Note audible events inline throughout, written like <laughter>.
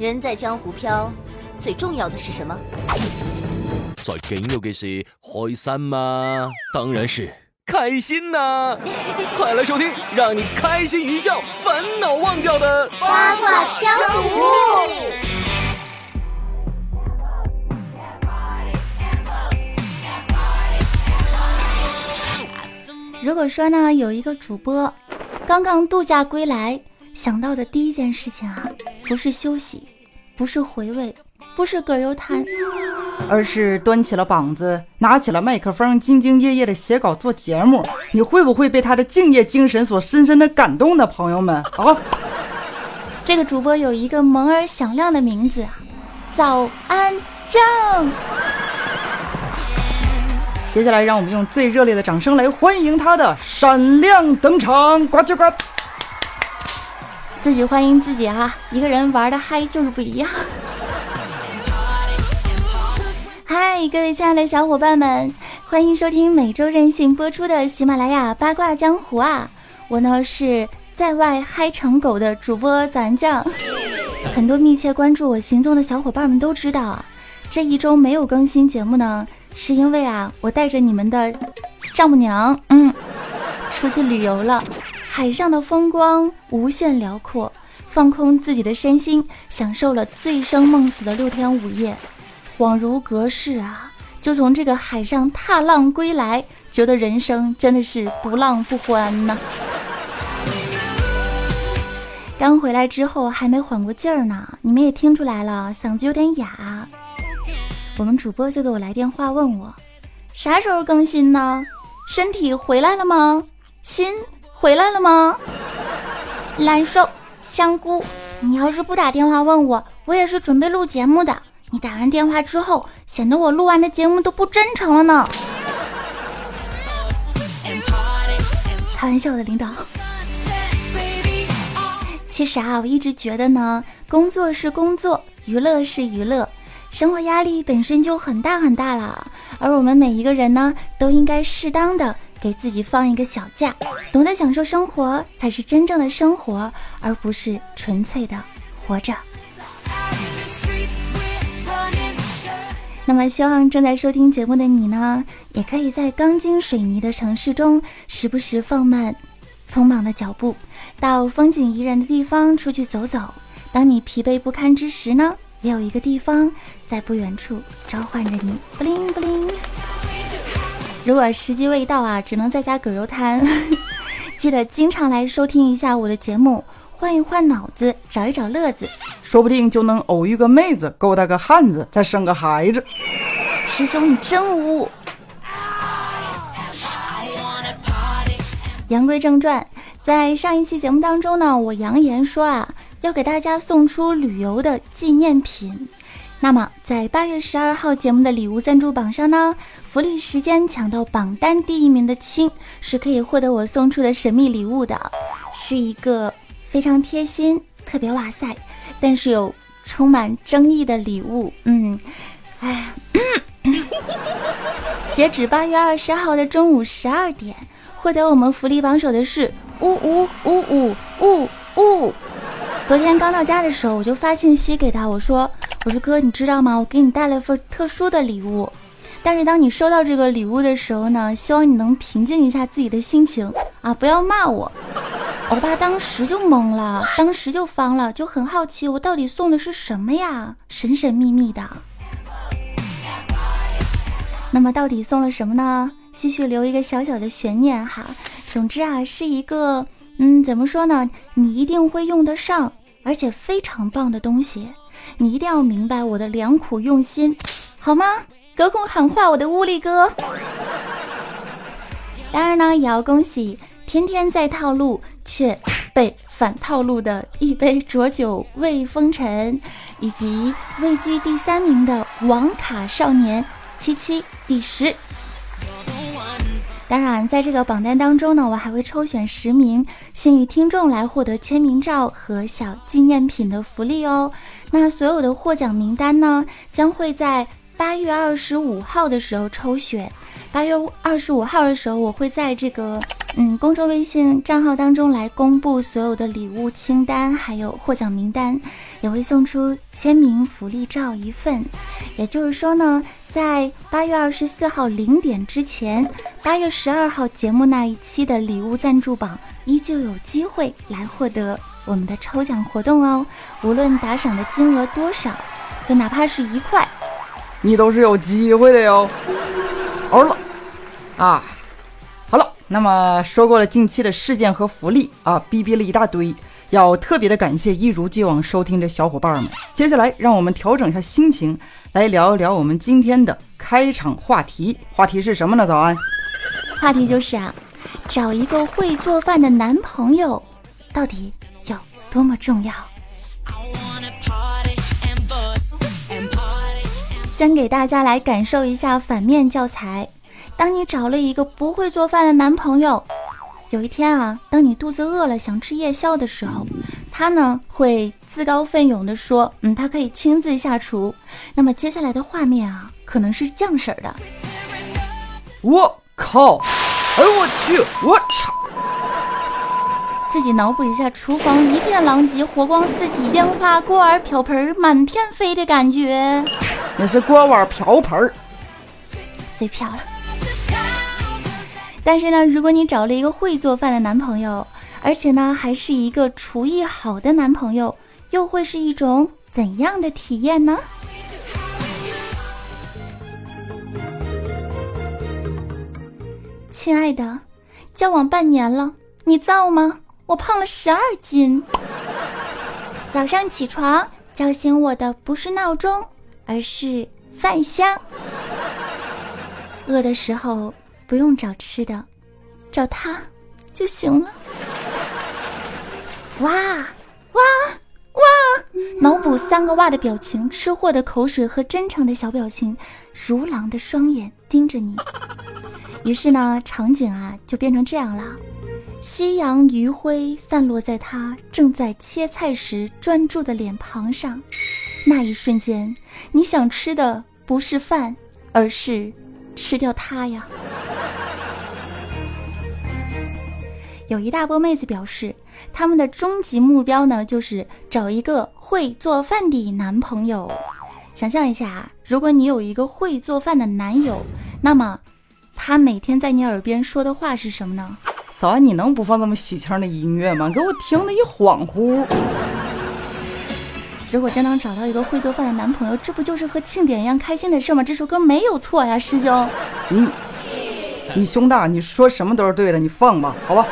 人在江湖飘，最重要的是什么？最紧要的是开心吗？当然是开心呐！<laughs> 快来收听，让你开心一笑，烦恼忘掉的八卦江湖。如果说呢，有一个主播刚刚度假归来，想到的第一件事情啊，不是休息，不是回味，不是葛优瘫，而是端起了膀子，拿起了麦克风，兢兢业业的写稿做节目。你会不会被他的敬业精神所深深的感动呢，朋友们？啊，这个主播有一个萌而响亮的名字，早安酱。接下来，让我们用最热烈的掌声来欢迎他的闪亮登场！呱唧呱唧，自己欢迎自己啊！一个人玩的嗨就是不一样。嗨，各位亲爱的小伙伴们，欢迎收听每周任性播出的喜马拉雅八卦江湖啊！我呢是在外嗨成狗的主播咱酱，很多密切关注我行踪的小伙伴们都知道啊，这一周没有更新节目呢。是因为啊，我带着你们的丈母娘，嗯，出去旅游了。海上的风光无限辽阔，放空自己的身心，享受了醉生梦死的六天五夜，恍如隔世啊！就从这个海上踏浪归来，觉得人生真的是不浪不欢呐。刚回来之后还没缓过劲儿呢，你们也听出来了，嗓子有点哑。我们主播就给我来电话问我，啥时候更新呢？身体回来了吗？心回来了吗？蓝瘦，香菇，你要是不打电话问我，我也是准备录节目的。你打完电话之后，显得我录完的节目都不真诚了呢。开玩笑的，领导。其实啊，我一直觉得呢，工作是工作，娱乐是娱乐。生活压力本身就很大很大了，而我们每一个人呢，都应该适当的给自己放一个小假，懂得享受生活才是真正的生活，而不是纯粹的活着。那么，希望正在收听节目的你呢，也可以在钢筋水泥的城市中，时不时放慢匆忙的脚步，到风景宜人的地方出去走走。当你疲惫不堪之时呢？也有一个地方在不远处召唤着你，不灵不灵。如果时机未到啊，只能在家葛优瘫。<laughs> 记得经常来收听一下我的节目，换一换脑子，找一找乐子，说不定就能偶遇个妹子，勾搭个汉子，再生个孩子。师兄，你真污。言归正传，在上一期节目当中呢，我扬言说啊。要给大家送出旅游的纪念品，那么在八月十二号节目的礼物赞助榜上呢，福利时间抢到榜单第一名的亲是可以获得我送出的神秘礼物的，是一个非常贴心、特别哇塞，但是有充满争议的礼物。嗯，哎，截止八月二十号的中午十二点，获得我们福利榜首的是呜呜呜呜呜呜。昨天刚到家的时候，我就发信息给他，我说：“我说哥，你知道吗？我给你带了一份特殊的礼物。但是当你收到这个礼物的时候呢，希望你能平静一下自己的心情啊，不要骂我。”欧巴当时就懵了，当时就慌了，就很好奇我到底送的是什么呀？神神秘秘的。那么到底送了什么呢？继续留一个小小的悬念哈。总之啊，是一个嗯，怎么说呢？你一定会用得上。而且非常棒的东西，你一定要明白我的良苦用心，好吗？隔空喊话，我的乌力哥。当然呢，也要恭喜天天在套路却被反套路的一杯浊酒未风尘，以及位居第三名的网卡少年七七第十。当然，在这个榜单当中呢，我还会抽选十名幸运听众来获得签名照和小纪念品的福利哦。那所有的获奖名单呢，将会在八月二十五号的时候抽选。八月二十五号的时候，我会在这个嗯公众微信账号当中来公布所有的礼物清单，还有获奖名单，也会送出签名福利照一份。也就是说呢，在八月二十四号零点之前，八月十二号节目那一期的礼物赞助榜依旧有机会来获得我们的抽奖活动哦。无论打赏的金额多少，就哪怕是一块，你都是有机会的哟。好了，啊，好了，那么说过了近期的事件和福利啊，逼逼了一大堆，要特别的感谢一如既往收听的小伙伴们。接下来，让我们调整一下心情，来聊一聊我们今天的开场话题。话题是什么呢？早安，话题就是啊，找一个会做饭的男朋友，到底有多么重要？先给大家来感受一下反面教材。当你找了一个不会做饭的男朋友，有一天啊，当你肚子饿了想吃夜宵的时候，他呢会自告奋勇的说，嗯，他可以亲自下厨。那么接下来的画面啊，可能是酱婶的。我靠！哎我去！我操！自己脑补一下，厨房一片狼藉，火光四起，烟花锅儿瓢盆满天飞的感觉。那是锅碗瓢盆，嘴瓢了。但是呢，如果你找了一个会做饭的男朋友，而且呢还是一个厨艺好的男朋友，又会是一种怎样的体验呢？亲爱的，交往半年了，你造吗？我胖了十二斤。早上起床叫醒我的不是闹钟。而是饭香。饿的时候不用找吃的，找他就行了。哇哇哇！脑补三个哇的表情，吃货的口水和真诚的小表情，如狼的双眼盯着你。于是呢，场景啊就变成这样了：夕阳余晖散落在他正在切菜时专注的脸庞上。那一瞬间，你想吃的不是饭，而是吃掉它呀！有一大波妹子表示，他们的终极目标呢，就是找一个会做饭的男朋友。想象一下啊，如果你有一个会做饭的男友，那么他每天在你耳边说的话是什么呢？早安，你能不放这么喜庆的音乐吗？给我听的一恍惚。如果真能找到一个会做饭的男朋友，这不就是和庆典一样开心的事吗？这首歌没有错呀，师兄。你，你胸大，你说什么都是对的，你放吧，好吧。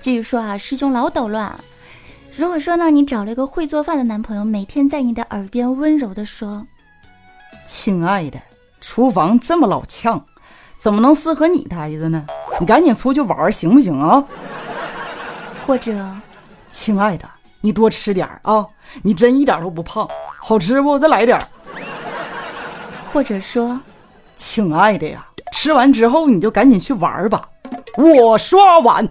继续说啊，师兄老捣乱。如果说呢，你找了一个会做饭的男朋友，每天在你的耳边温柔的说：“亲爱的，厨房这么老呛，怎么能适合你待着呢？你赶紧出去玩行不行啊？” <laughs> 或者。亲爱的，你多吃点啊！你真一点都不胖，好吃不？再来点 <laughs> 或者说，亲爱的呀，吃完之后你就赶紧去玩吧，我刷碗。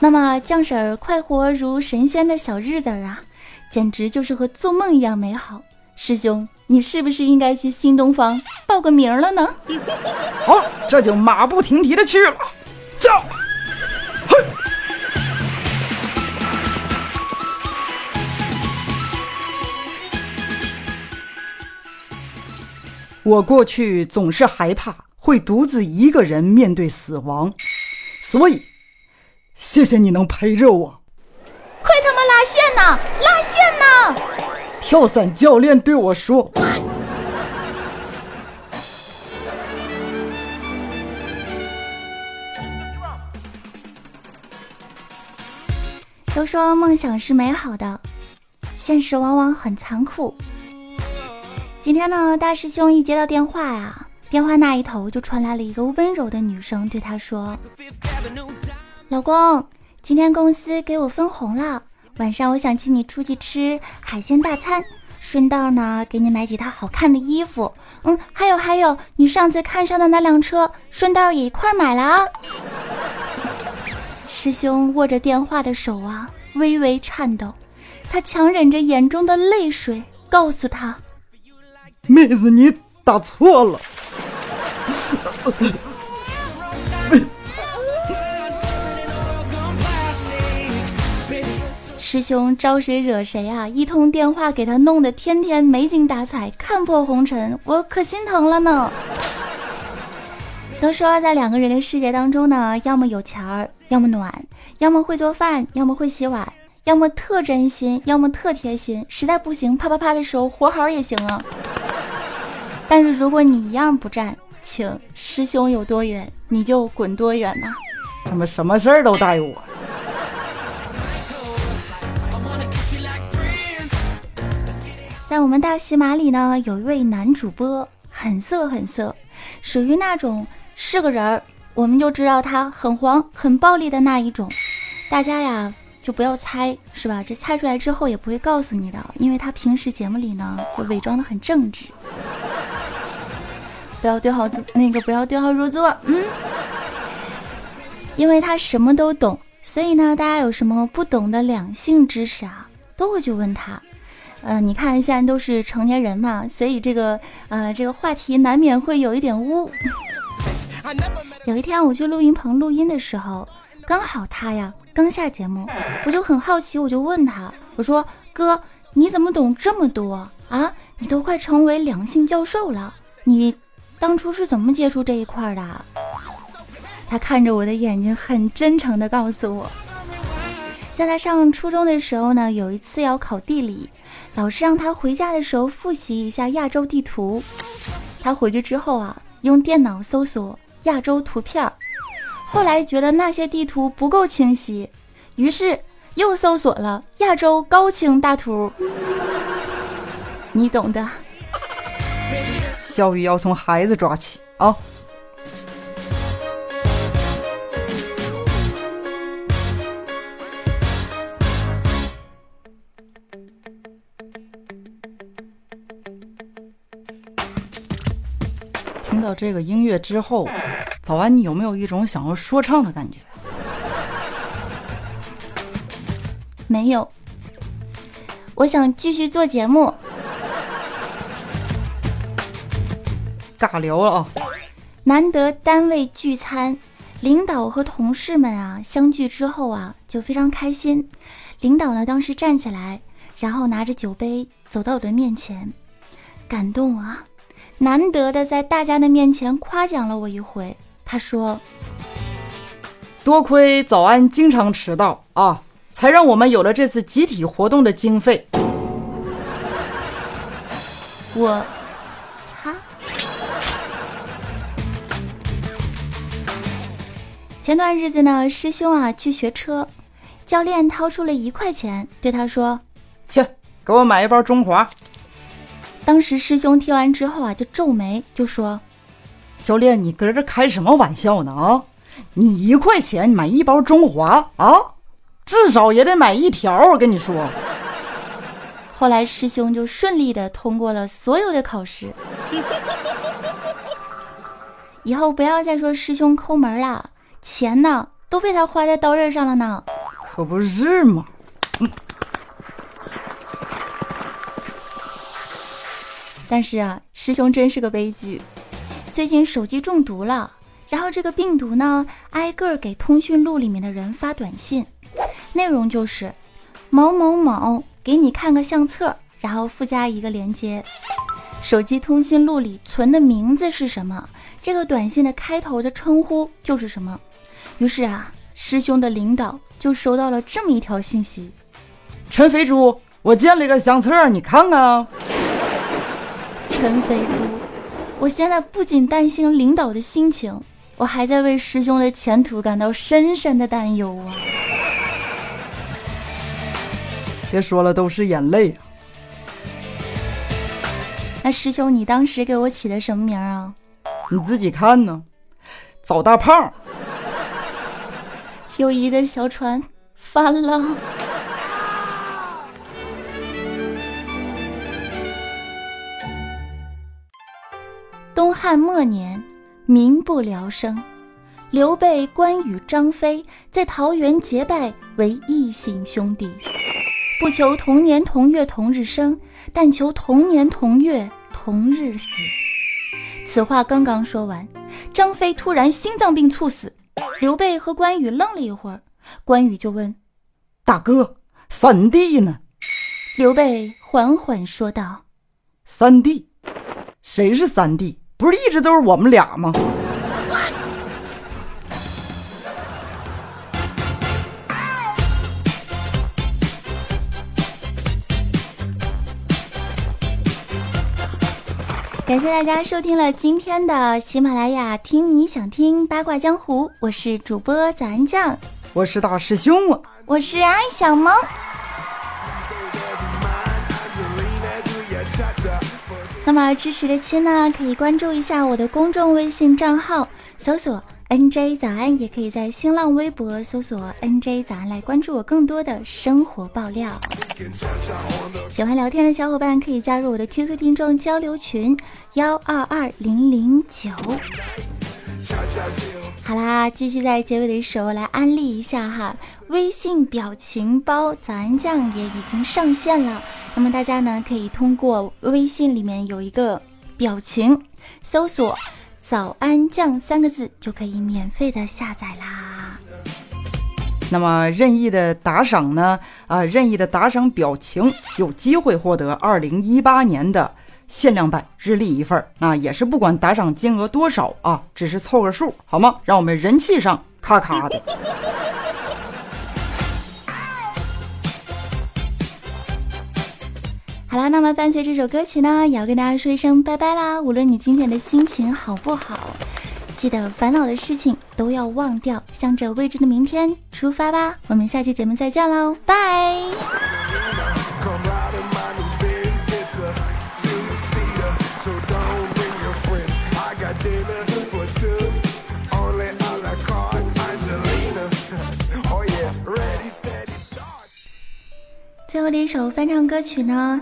那么酱婶儿快活如神仙的小日子啊，简直就是和做梦一样美好。师兄，你是不是应该去新东方报个名了呢？<laughs> 好，这就马不停蹄的去了，走。我过去总是害怕会独自一个人面对死亡，所以谢谢你能陪着我。快他妈拉线呐！拉线呐！跳伞教练对我说：“都说梦想是美好的，现实往往很残酷。”今天呢，大师兄一接到电话呀，电话那一头就传来了一个温柔的女声，对他说：“老公，今天公司给我分红了，晚上我想请你出去吃海鲜大餐，顺道呢给你买几套好看的衣服。嗯，还有还有，你上次看上的那辆车，顺道也一块买了啊。<laughs> ”师兄握着电话的手啊，微微颤抖，他强忍着眼中的泪水，告诉他。妹子，你打错了。<laughs> 师兄招谁惹谁啊？一通电话给他弄得天天没精打采，看破红尘，我可心疼了呢。都说在两个人的世界当中呢，要么有钱儿，要么暖，要么会做饭，要么会洗碗，要么特真心，要么特贴心。实在不行，啪啪啪的时候活好也行啊。但是如果你一样不占，请师兄有多远你就滚多远呐。怎么什么事儿都带我？在我们大喜马里呢，有一位男主播，很色很色，属于那种是个人儿，我们就知道他很黄、很暴力的那一种。大家呀，就不要猜，是吧？这猜出来之后也不会告诉你的，因为他平时节目里呢，就伪装的很正直。不要对号入那个，不要对号入座，嗯。因为他什么都懂，所以呢，大家有什么不懂的两性知识啊，都会去问他。嗯，你看现在都是成年人嘛，所以这个呃这个话题难免会有一点污。有一天我去录音棚录音的时候，刚好他呀刚下节目，我就很好奇，我就问他，我说哥，你怎么懂这么多啊？你都快成为两性教授了，你当初是怎么接触这一块的？他看着我的眼睛，很真诚的告诉我，在他上初中的时候呢，有一次要考地理。老师让他回家的时候复习一下亚洲地图。他回去之后啊，用电脑搜索亚洲图片后来觉得那些地图不够清晰，于是又搜索了亚洲高清大图。你懂的。教育要从孩子抓起啊。到这个音乐之后，早安，你有没有一种想要说唱的感觉？没有，我想继续做节目。尬聊了啊！难得单位聚餐，领导和同事们啊相聚之后啊就非常开心。领导呢当时站起来，然后拿着酒杯走到我的面前，感动啊！难得的在大家的面前夸奖了我一回，他说：“多亏早安经常迟到啊，才让我们有了这次集体活动的经费。”我擦！前段日子呢，师兄啊去学车，教练掏出了一块钱对他说：“去给我买一包中华。”当时师兄听完之后啊，就皱眉，就说：“教练，你搁这开什么玩笑呢？啊，你一块钱买一包中华啊，至少也得买一条。我跟你说。”后来师兄就顺利的通过了所有的考试。以后不要再说师兄抠门了，钱呢都被他花在刀刃上了呢。可不是嘛。但是啊，师兄真是个悲剧。最近手机中毒了，然后这个病毒呢，挨个给通讯录里面的人发短信，内容就是某某某给你看个相册，然后附加一个链接。手机通讯录里存的名字是什么，这个短信的开头的称呼就是什么。于是啊，师兄的领导就收到了这么一条信息：陈肥猪，我建了个相册，你看看啊。陈飞猪，我现在不仅担心领导的心情，我还在为师兄的前途感到深深的担忧啊！别说了，都是眼泪啊！那师兄，你当时给我起的什么名啊？你自己看呢，早大胖。<laughs> 友谊的小船翻了。汉末年，民不聊生。刘备、关羽、张飞在桃园结拜为异姓兄弟，不求同年同月同日生，但求同年同月同日死。此话刚刚说完，张飞突然心脏病猝死。刘备和关羽愣了一会儿，关羽就问：“大哥，三弟呢？”刘备缓缓说道：“三弟，谁是三弟？不是一直都是我们俩吗？”感谢大家收听了今天的喜马拉雅听你想听八卦江湖，我是主播早安酱，我是大师兄啊，我是爱小萌。那么支持的亲呢，可以关注一下我的公众微信账号，搜索。N J 早安，也可以在新浪微博搜索 N J 早安来关注我更多的生活爆料。喜欢聊天的小伙伴可以加入我的 QQ 听众交流群幺二二零零九。好啦，继续在结尾的时候来安利一下哈，微信表情包早安酱也已经上线了。那么大家呢可以通过微信里面有一个表情搜索。早安酱三个字就可以免费的下载啦。那么任意的打赏呢？啊，任意的打赏表情有机会获得二零一八年的限量版日历一份儿。那也是不管打赏金额多少啊，只是凑个数好吗？让我们人气上咔咔的。<laughs> 好啦，那么伴随这首歌曲呢，也要跟大家说一声拜拜啦。无论你今天的心情好不好，记得烦恼的事情都要忘掉，向着未知的明天出发吧。我们下期节目再见喽，拜。后的一首翻唱歌曲呢，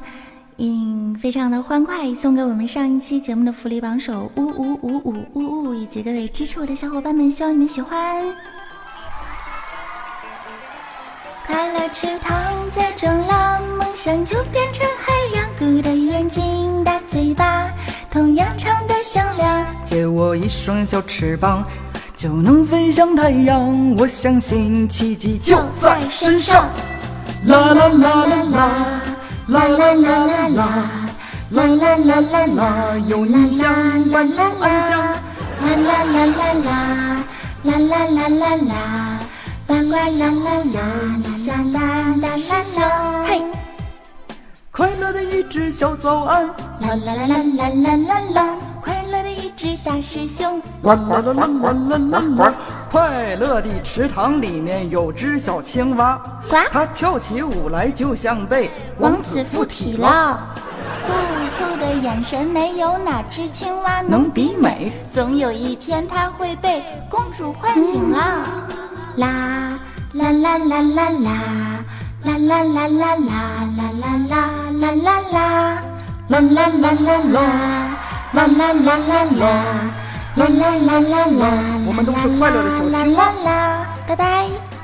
嗯，非常的欢快，送给我们上一期节目的福利榜首呜呜呜呜呜呜，以及各位支持我的小伙伴们，希望你们喜欢。快乐池塘在冲浪，梦想就变成海洋，鼓的眼睛，大嘴巴，同样唱的响亮。借我一双小翅膀，就能飞向太阳。我相信奇迹就在身上。啦啦啦啦啦，啦啦啦啦啦，啦啦啦啦啦，有你相伴早安家。啦啦啦啦啦，啦啦啦啦啦，八卦酱啦啦啦啦啦啦。嘿，快乐的一只小早安。啦啦啦啦啦啦啦啦，快乐的一只大师兄。呱呱啦啦啦啦啦啦。快乐的池塘里面有只小青蛙，它跳起舞来就像被王子附体了。酷酷的眼神，没有哪只青蛙能比美。总有一天，它会被公主唤醒了。啦啦啦啦啦啦，啦啦啦啦啦啦啦啦啦啦啦，啦啦啦啦啦，啦啦啦啦啦。啦啦啦啦啦，我们都是快乐的小青蛙。拜拜。